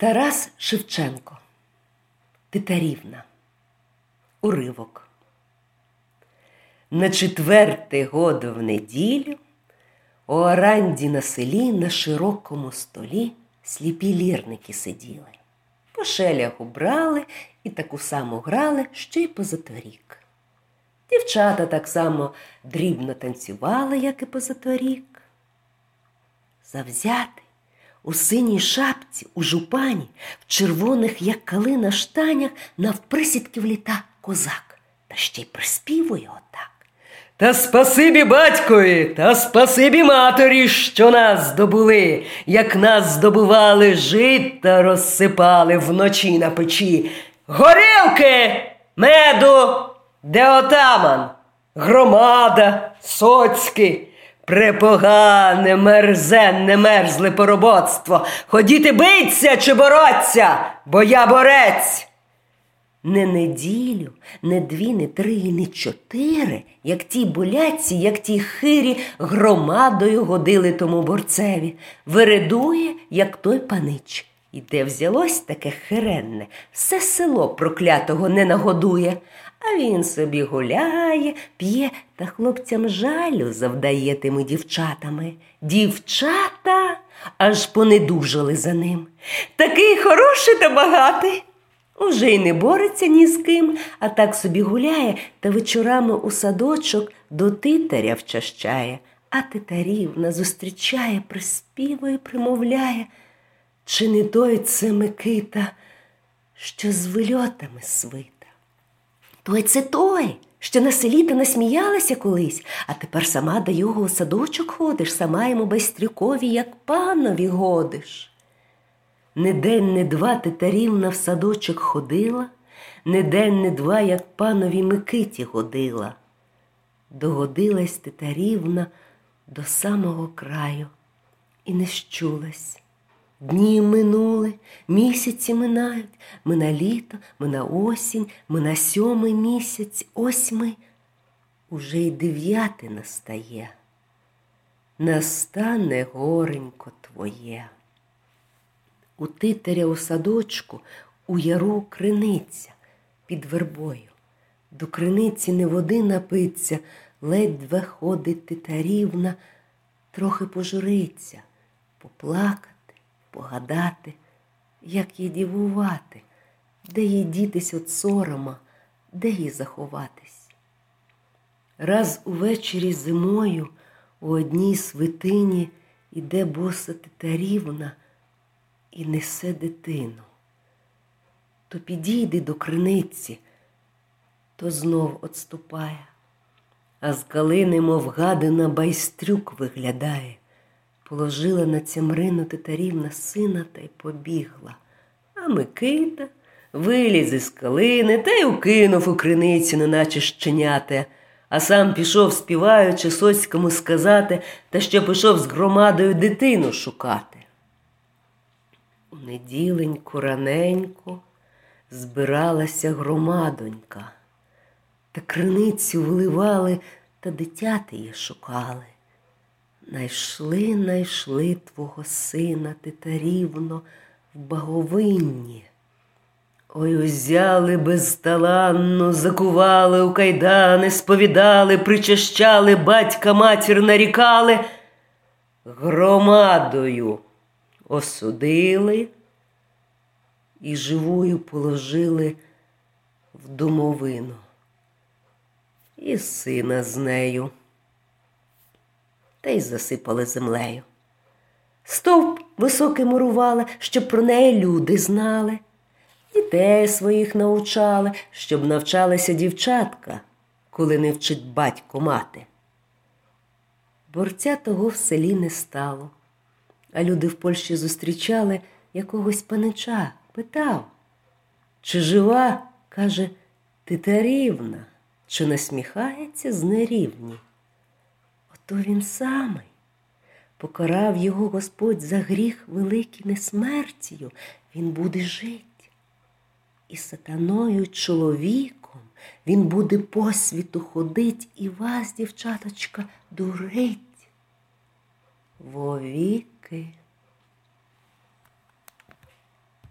Тарас Шевченко, Титарівна, уривок. На четвертий год в неділю у оранді на селі на широкому столі сліпі лірники сиділи. По шелях убрали і таку саму грали, що й позаторік. Дівчата так само дрібно танцювали, як і позаторік. Завзяти у синій шапці, у жупані, в червоних, як калина штанях, навприсідки вліта козак, та ще й приспівує отак. Та спасибі батькові, та спасибі матері, що нас здобули, як нас здобували жит та розсипали вночі на печі. Горілки, меду, де отаман, громада, соцьки. Препогане, мерзенне, мерзле поробоцтво. Ходіти биться чи бороться, бо я борець. Не неділю, не дві, не три, не чотири, як ті боляці, як ті хирі, громадою годили тому борцеві, виридує, як той панич. І де взялось таке хиренне, все село проклятого не нагодує, а він собі гуляє, п'є та хлопцям жалю завдає тими дівчатами. Дівчата аж понедужали за ним. Такий хороший та багатий. Уже й не бореться ні з ким, а так собі гуляє та вечорами у садочок до титаря вчащає, а титарівна зустрічає, приспівує, примовляє. Чи не той це Микита, що з вильотами свита? Той це той, що на селі ти насміялася колись, а тепер сама до його у садочок ходиш, сама йому байстрюкові, як панові годиш. Не день, не два титарівна в садочок ходила, не день, не два, як панові Микиті годила. Догодилась титарівна до самого краю і не щулась. Дні минули, місяці минають, мина літо, мина осінь, мина сьомий місяць, ось ми уже й дев'яти настає. Настане горенько твоє. У титаря у садочку у яру криниця під вербою. До криниці не води напиться, ледве ходить титарівна, трохи пожуриться, поплакати погадати, як їй дівувати, де їй дітись від сорома, де їй заховатись. Раз увечері зимою у одній свитині іде боса титарівна і несе дитину. То підійде до криниці, то знов отступає, а з калини, мов гадина, байстрюк виглядає положила на цямрину титарівна сина та й побігла. А Микита виліз із калини та й укинув у криниці, неначе щеняте, а сам пішов, співаючи соцькому сказати, та ще пішов з громадою дитину шукати. У неділеньку раненько збиралася громадонька, та криницю вливали та дитяти її шукали. Найшли, найшли твого сина титарівно в баговинні. Ой узяли безталанно, закували у кайдани, сповідали, причащали, батька матір нарікали, громадою осудили і живою положили в домовину. І сина з нею та й засипали землею. Стовп високий мурували, щоб про неї люди знали, дітей своїх навчали, щоб навчалися дівчатка, коли не вчить батько мати. Борця того в селі не стало, а люди в Польщі зустрічали якогось панича, питав, чи жива, каже, титарівна, чи насміхається з нерівні? То він самий. Покарав його Господь за гріх великий несмертію, він буде жить. І сатаною чоловіком він буде по світу ходить і вас, дівчаточка, дурить. Вовіки.